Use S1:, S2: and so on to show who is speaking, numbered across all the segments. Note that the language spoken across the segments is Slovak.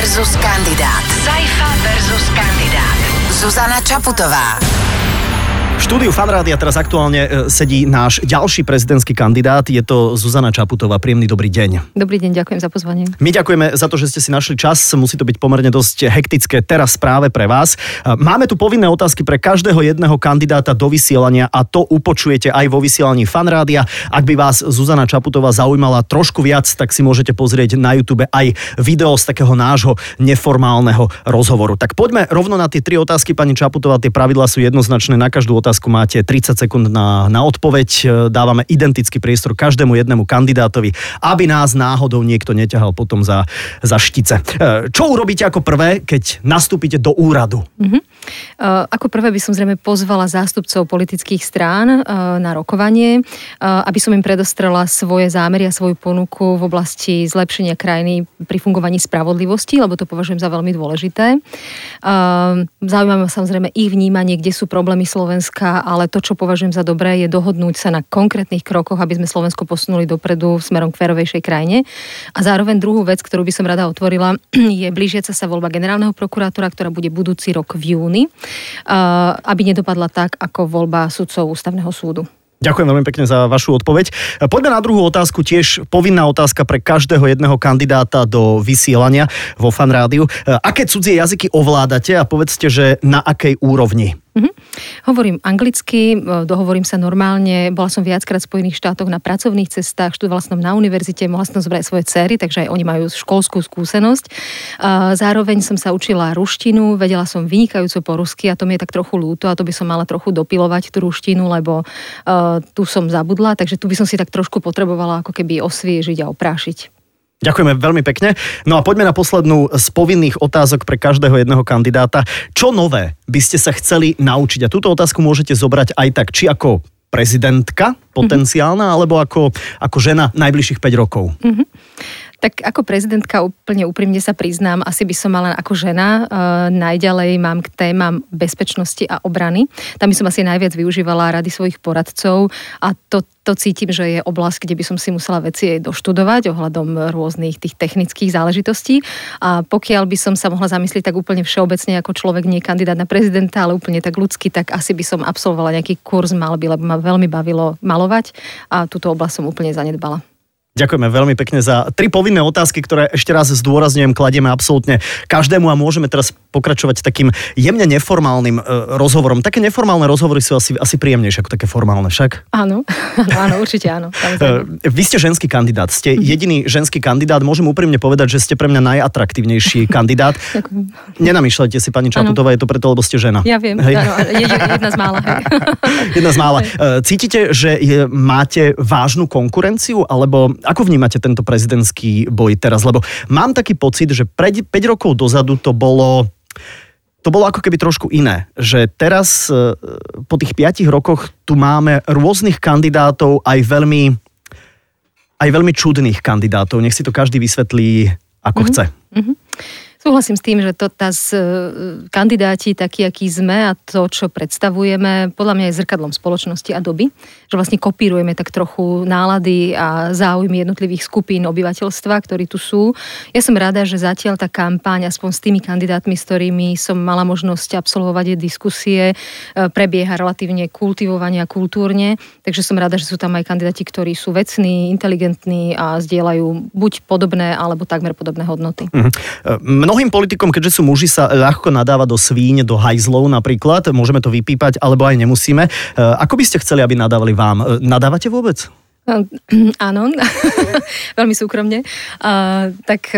S1: versus kandidát. Saifa versus kandidát. Zuzana Čaputová.
S2: V štúdiu Fanrádia teraz aktuálne e, sedí náš ďalší prezidentský kandidát. Je to Zuzana Čaputová. Príjemný dobrý deň.
S3: Dobrý deň, ďakujem za pozvanie.
S2: My ďakujeme za to, že ste si našli čas. Musí to byť pomerne dosť hektické teraz práve pre vás. E, Máme tu povinné otázky pre každého jedného kandidáta do vysielania a to upočujete aj vo vysielaní Fanrádia. Ak by vás Zuzana Čaputová zaujímala trošku viac, tak si môžete pozrieť na YouTube aj video z takého nášho neformálneho rozhovoru. Tak poďme rovno na tie tri otázky, pani Čaputová. Tie pravidlá sú jednoznačné. Na každú otázku máte 30 sekúnd na, na odpoveď. E, Dávame identický priestor každému jednému kandidátovi, aby nás náhodou niekto neťahal potom za, za štice. E, Čo urobíte ako prvé, keď nastúpite do úradu?
S3: Uh, Ako prvé by som zrejme pozvala zástupcov politických strán na rokovanie, aby som im predostrela svoje zámery a svoju ponuku v oblasti zlepšenia krajiny pri fungovaní spravodlivosti, lebo to považujem za veľmi dôležité. Zaujíma ma samozrejme ich vnímanie, kde sú problémy Slovenska, ale to, čo považujem za dobré, je dohodnúť sa na konkrétnych krokoch, aby sme Slovensko posunuli dopredu smerom k férovejšej krajine. A zároveň druhú vec, ktorú by som rada otvorila, je blížiaca sa voľba generálneho prokurátora, ktorá bude budúci rok v júni, uh, aby nedopadla tak, ako voľba sudcov ústavného súdu.
S2: Ďakujem veľmi pekne za vašu odpoveď. Poďme na druhú otázku, tiež povinná otázka pre každého jedného kandidáta do vysielania vo Fan Rádiu. Aké cudzie jazyky ovládate a povedzte, že na akej úrovni?
S3: Mhm. Hovorím anglicky, e, dohovorím sa normálne, bola som viackrát v Spojených štátoch na pracovných cestách, študovala som na univerzite, mohla som zobrať svoje cery, takže aj oni majú školskú skúsenosť. E, Zároveň som sa učila ruštinu, vedela som vynikajúco po rusky a to mi je tak trochu ľúto a to by som mala trochu dopilovať tú ruštinu, lebo uh, tu som zabudla, takže tu by som si tak trošku potrebovala ako keby osviežiť a oprášiť.
S2: Ďakujeme veľmi pekne. No a poďme na poslednú z povinných otázok pre každého jedného kandidáta. Čo nové by ste sa chceli naučiť? A túto otázku môžete zobrať aj tak, či ako prezidentka potenciálna, mm-hmm. alebo ako, ako žena najbližších 5 rokov.
S3: Mm-hmm. Tak ako prezidentka úplne úprimne sa priznám, asi by som mala ako žena. E, najďalej mám k témam bezpečnosti a obrany. Tam by som asi najviac využívala rady svojich poradcov a to, to cítim, že je oblasť, kde by som si musela veci aj doštudovať ohľadom rôznych tých technických záležitostí. A pokiaľ by som sa mohla zamyslieť tak úplne všeobecne ako človek, nie kandidát na prezidenta, ale úplne tak ľudský, tak asi by som absolvovala nejaký kurz malby, lebo ma veľmi bavilo malovať a túto oblasť som úplne zanedbala.
S2: Ďakujeme veľmi pekne za tri povinné otázky, ktoré ešte raz zdôrazňujem, kladieme absolútne každému a môžeme teraz pokračovať takým jemne neformálnym e, rozhovorom. Také neformálne rozhovory sú asi, asi príjemnejšie ako také formálne, však?
S3: Áno, áno, áno určite áno.
S2: E, vy ste ženský kandidát, ste mm-hmm. jediný ženský kandidát, môžem úprimne povedať, že ste pre mňa najatraktívnejší kandidát. Nenamýšľajte si, pani Čaputová, je to preto, lebo ste žena.
S3: Ja viem, hej. áno, jedna z mála. Hej.
S2: jedna z mála. E, cítite, že je, máte vážnu konkurenciu, alebo ako vnímate tento prezidentský boj teraz? Lebo mám taký pocit, že pred 5 rokov dozadu to bolo to bolo ako keby trošku iné, že teraz e, po tých 5 rokoch tu máme rôznych kandidátov, aj veľmi, aj veľmi čudných kandidátov. Nech si to každý vysvetlí, ako mm-hmm. chce. Mm-hmm.
S3: Súhlasím s tým, že to, tá z, e, kandidáti, takí, akí sme a to, čo predstavujeme, podľa mňa je zrkadlom spoločnosti a doby. Že vlastne kopírujeme tak trochu nálady a záujmy jednotlivých skupín obyvateľstva, ktorí tu sú. Ja som rada, že zatiaľ tá kampaň, aspoň s tými kandidátmi, s ktorými som mala možnosť absolvovať diskusie, e, prebieha relatívne kultivovane a kultúrne. Takže som rada, že sú tam aj kandidáti, ktorí sú vecní, inteligentní a zdieľajú buď podobné alebo takmer podobné hodnoty.
S2: Mm-hmm mnohým politikom, keďže sú muži, sa ľahko nadáva do svíň, do hajzlov napríklad. Môžeme to vypípať, alebo aj nemusíme. E, ako by ste chceli, aby nadávali vám? E, nadávate vôbec?
S3: Áno, veľmi súkromne. Uh, tak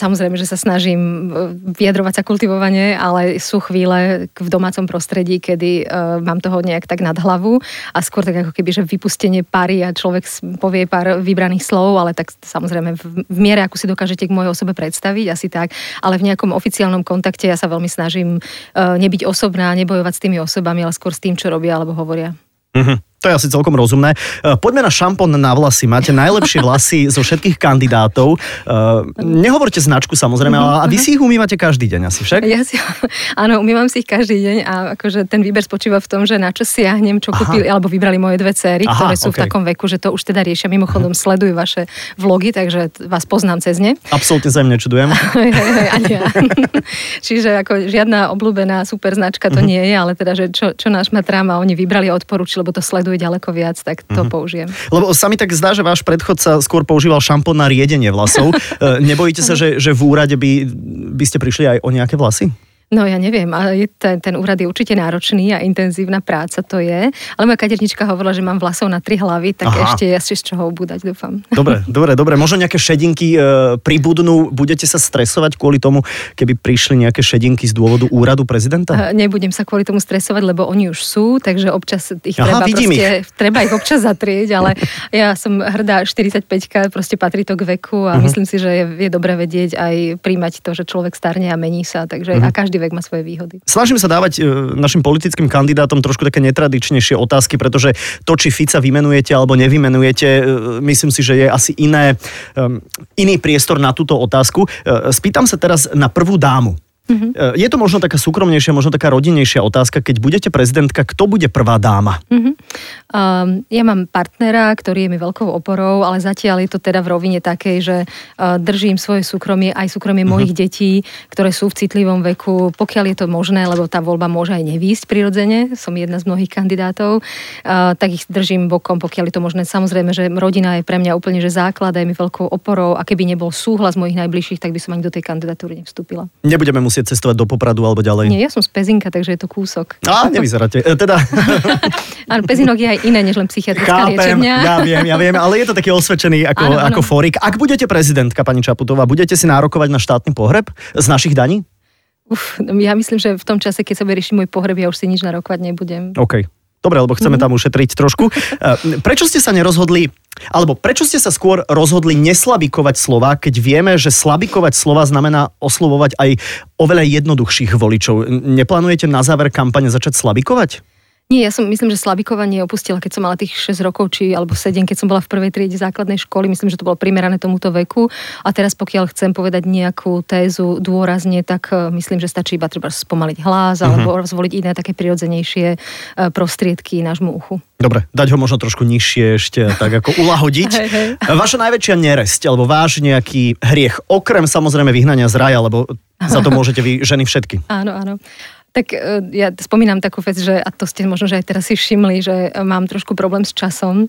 S3: Samozrejme, že sa snažím e, vyjadrovať sa kultivovane, ale sú chvíle v domácom prostredí, kedy uh, mám toho nejak tak nad hlavu a skôr tak ako keby, že vypustenie pary a človek povie pár vybraných slov, ale tak samozrejme v, v miere, ako si dokážete k mojej osobe predstaviť, asi tak, ale v nejakom oficiálnom kontakte ja sa veľmi snažím uh, nebyť osobná, nebojovať s tými osobami, ale skôr s tým, čo robia alebo hovoria.
S2: Mm-hmm. To je asi celkom rozumné. Uh, poďme na šampón na vlasy. Máte najlepšie vlasy zo všetkých kandidátov. Uh, nehovorte značku samozrejme, ale a vy si ich umývate každý deň asi však?
S3: Ja si, áno, umývam si ich každý deň a akože ten výber spočíva v tom, že na čo siahnem, čo kúpili, alebo vybrali moje dve céry, Aha, ktoré sú okay. v takom veku, že to už teda riešia. Mimochodom sledujú vaše vlogy, takže vás poznám cez ne.
S2: Absolútne sa im nečudujem.
S3: Ani ja. Čiže ako žiadna obľúbená super značka to nie je, ale teda, že čo, čo náš matrám a oni vybrali a odporúčili, lebo to sledujú ďaleko viac, tak to uh-huh. použijem.
S2: Lebo sa mi tak zdá, že váš predchodca skôr používal šampón na riedenie vlasov. E, nebojíte sa, že, že v úrade by, by ste prišli aj o nejaké vlasy?
S3: No ja neviem, ale ten, ten úrad je určite náročný a intenzívna práca to je. Ale moja kadernička hovorila, že mám vlasov na tri hlavy, tak Aha. ešte asi z čoho obúdať, dúfam.
S2: Dobre, dobre, dobre. Možno nejaké šedinky e, pribudnú. Budete sa stresovať kvôli tomu, keby prišli nejaké šedinky z dôvodu úradu prezidenta?
S3: E, nebudem sa kvôli tomu stresovať, lebo oni už sú, takže občas ich Aha, treba proste, ich. treba ich občas zatrieť, ale ja som hrdá 45 proste patrí to k veku a uh-huh. myslím si, že je, je dobre vedieť aj príjmať to, že človek starne a mení sa, takže uh-huh. a každý vek má svoje výhody.
S2: Snažím sa dávať e, našim politickým kandidátom trošku také netradičnejšie otázky, pretože to, či Fica vymenujete alebo nevymenujete, e, myslím si, že je asi iné, iný priestor na túto otázku. E, spýtam sa teraz na prvú dámu. Mm-hmm. Je to možno taká súkromnejšia, možno taká rodinnejšia otázka. Keď budete prezidentka, kto bude prvá dáma? Mm-hmm.
S3: Um, ja mám partnera, ktorý je mi veľkou oporou, ale zatiaľ je to teda v rovine takej, že uh, držím svoje súkromie, aj súkromie mm-hmm. mojich detí, ktoré sú v citlivom veku, pokiaľ je to možné, lebo tá voľba môže aj nevýsť prirodzene, som jedna z mnohých kandidátov, uh, tak ich držím bokom, pokiaľ je to možné. Samozrejme, že rodina je pre mňa úplne že základ, je mi veľkou oporou a keby nebol súhlas mojich najbližších, tak by som ani do tej kandidatúry nevstúpila.
S2: Nebudeme musieť musieť cestovať do Popradu alebo ďalej?
S3: Nie, ja som z Pezinka, takže je to kúsok.
S2: Á, nevyzeráte. E, teda...
S3: Áno, Pezinok je aj iné, než len psychiatrická
S2: Chápem,
S3: liečebňa.
S2: Ja viem, ja viem, ale je to taký osvedčený ako, áno, áno. ako fórik. Ak budete prezidentka, pani Čaputová, budete si nárokovať na štátny pohreb z našich daní?
S3: Uf, ja myslím, že v tom čase, keď sa vyrieši môj pohreb, ja už si nič narokovať nebudem.
S2: OK. Dobre, lebo chceme mm-hmm. tam ušetriť trošku. E, prečo ste sa nerozhodli, alebo prečo ste sa skôr rozhodli neslabikovať slova, keď vieme, že slabikovať slova znamená oslovovať aj oveľa jednoduchších voličov? Neplánujete na záver kampane začať slabikovať?
S3: Nie, ja som myslím, že slabikovanie opustila, keď som mala tých 6 rokov, či alebo 7, keď som bola v prvej triede základnej školy. Myslím, že to bolo primerané tomuto veku. A teraz, pokiaľ chcem povedať nejakú tézu dôrazne, tak e, myslím, že stačí iba treba spomaliť hlas uh-huh. alebo zvoliť iné také prirodzenejšie e, prostriedky nášmu uchu.
S2: Dobre, dať ho možno trošku nižšie ešte, tak ako ulahodiť. hej, hej. Vaša najväčšia neresť, alebo váš nejaký hriech, okrem samozrejme vyhnania z raja, lebo za to môžete vy ženy všetky.
S3: Áno, áno. Tak e, ja spomínam takú vec, že, a to ste možno, že aj teraz si všimli, že mám trošku problém s časom.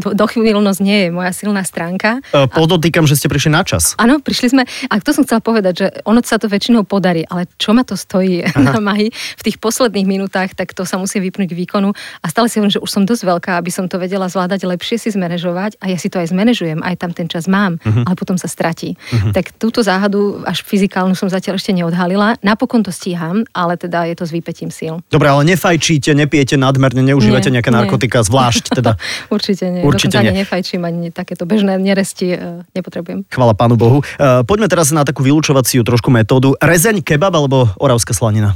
S3: Dochvíľnosť nie je moja silná stránka.
S2: E, podotýkam, že ste prišli na čas.
S3: Áno, prišli sme. A to som chcela povedať, že ono sa to väčšinou podarí, ale čo ma to stojí Aha. na mahy v tých posledných minútach, tak to sa musí vypnúť výkonu. A stále si hovorím, že už som dosť veľká, aby som to vedela zvládať, lepšie si zmanéžovať. A ja si to aj zmanéžujem, aj tam ten čas mám, uh-huh. ale potom sa stratí. Uh-huh. Tak túto záhadu až fyzikálnu som zatiaľ ešte neodhalila. Napokon to stíham, ale teda je to s výpetím síl.
S2: Dobre, ale nefajčíte, nepijete nadmerne, neužívate nie, nejaké narkotika, nie. zvlášť teda.
S3: Určite nie. Určite nie. ani nefajčím, ani takéto bežné neresti uh, nepotrebujem.
S2: Chvala pánu Bohu. Uh, poďme teraz na takú vylúčovaciu trošku metódu. Rezeň, kebab alebo oravská slanina?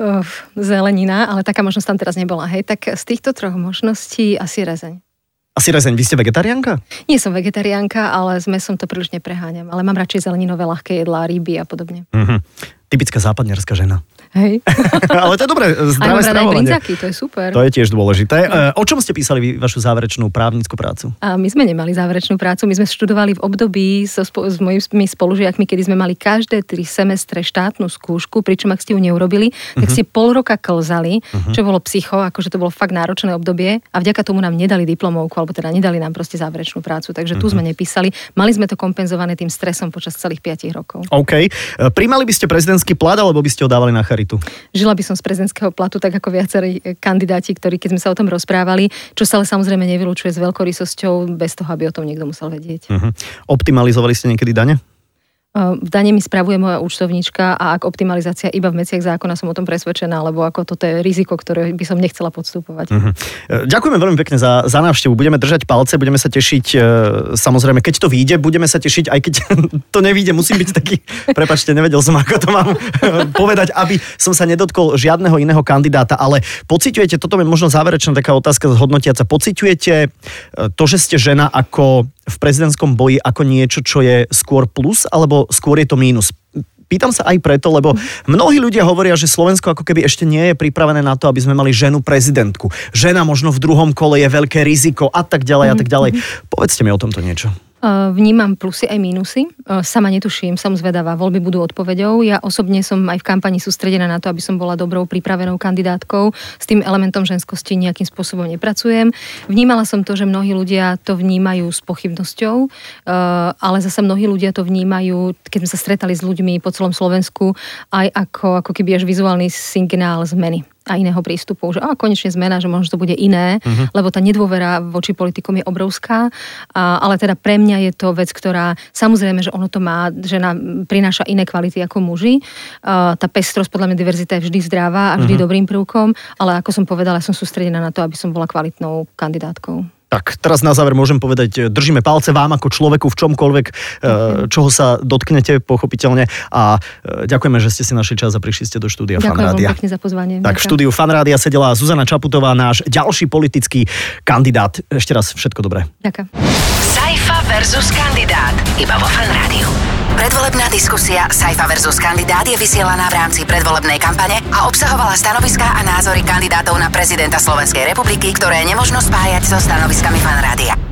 S3: zelenina, ale taká možnosť tam teraz nebola. Hej, tak z týchto troch možností asi rezeň.
S2: Asi rezeň, vy ste vegetariánka?
S3: Nie som vegetariánka, ale s mesom to príliš nepreháňam. Ale mám radšej zeleninové ľahké jedlá, ryby a podobne. Mm-hmm.
S2: Typická západňarská žena.
S3: Hej.
S2: Ale to je dobré, zdravé stravovanie.
S3: to je super.
S2: To je tiež dôležité. No. O čom ste písali vy vašu záverečnú právnickú prácu?
S3: A my sme nemali záverečnú prácu, my sme študovali v období so, s mojimi spolužiakmi, kedy sme mali každé tri semestre štátnu skúšku, pričom ak ste ju neurobili, tak uh-huh. ste pol roka klzali, uh-huh. čo bolo psycho, akože to bolo fakt náročné obdobie a vďaka tomu nám nedali diplomovku, alebo teda nedali nám proste záverečnú prácu, takže uh-huh. tu sme nepísali. Mali sme to kompenzované tým stresom počas celých 5 rokov.
S2: OK. E, primali by ste prezidentský plat, alebo by ste ho dávali na charitu? Charitu?
S3: Žila by som z prezidentského platu, tak ako viacerí eh, kandidáti, ktorí, keď sme sa o tom rozprávali, čo sa ale samozrejme nevylučuje s veľkorysosťou, bez toho, aby o tom niekto musel vedieť. Uh-huh.
S2: Optimalizovali ste niekedy dane?
S3: Dane mi spravuje moja účtovníčka a ak optimalizácia iba v meciach zákona, som o tom presvedčená, lebo ako toto je riziko, ktoré by som nechcela podstupovať. Uh-huh.
S2: Ďakujeme veľmi pekne za, za návštevu. Budeme držať palce, budeme sa tešiť, e, samozrejme, keď to vyjde, budeme sa tešiť, aj keď to nevíde, musím byť taký, prepačte, nevedel som, ako to mám povedať, aby som sa nedotkol žiadneho iného kandidáta, ale pociťujete, toto je možno záverečná taká otázka zhodnotiaca, pociťujete e, to, že ste žena ako v prezidentskom boji ako niečo, čo je skôr plus, alebo skôr je to mínus? Pýtam sa aj preto, lebo mnohí ľudia hovoria, že Slovensko ako keby ešte nie je pripravené na to, aby sme mali ženu prezidentku. Žena možno v druhom kole je veľké riziko a tak ďalej a tak ďalej. Povedzte mi o tomto niečo.
S3: Vnímam plusy aj mínusy. Sama netuším, som zvedavá. Voľby budú odpovedou. Ja osobne som aj v kampani sústredená na to, aby som bola dobrou pripravenou kandidátkou. S tým elementom ženskosti nejakým spôsobom nepracujem. Vnímala som to, že mnohí ľudia to vnímajú s pochybnosťou, ale zase mnohí ľudia to vnímajú, keď sme sa stretali s ľuďmi po celom Slovensku, aj ako, ako keby až vizuálny signál zmeny a iného prístupu, že a konečne zmena, že možno to bude iné, uh-huh. lebo tá nedôvera voči politikom je obrovská, a, ale teda pre mňa je to vec, ktorá samozrejme, že ono to má, že nám prináša iné kvality ako muži. A, tá pestrosť, podľa mňa diverzita je vždy zdravá a vždy uh-huh. dobrým prvkom, ale ako som povedala, som sústredená na to, aby som bola kvalitnou kandidátkou.
S2: Tak, teraz na záver môžem povedať, držíme palce vám ako človeku v čomkoľvek, mm-hmm. čoho sa dotknete, pochopiteľne. A e, ďakujeme, že ste si našli čas a prišli ste do štúdia
S3: Ďakujem
S2: Fanrádia.
S3: Ďakujem pekne za pozvanie.
S2: Tak, v štúdiu Fanrádia sedela Zuzana Čaputová, náš ďalší politický kandidát. Ešte raz všetko dobré.
S3: Ďakujem.
S1: Saifa versus kandidát. Iba vo Fanrádiu. Predvolebná diskusia Saifa versus kandidát je vysielaná v rámci predvolebnej kampane a obsahovala stanoviská a názory kandidátov na prezidenta Slovenskej republiky, ktoré nemožno spájať so stanoviskami fanrádia.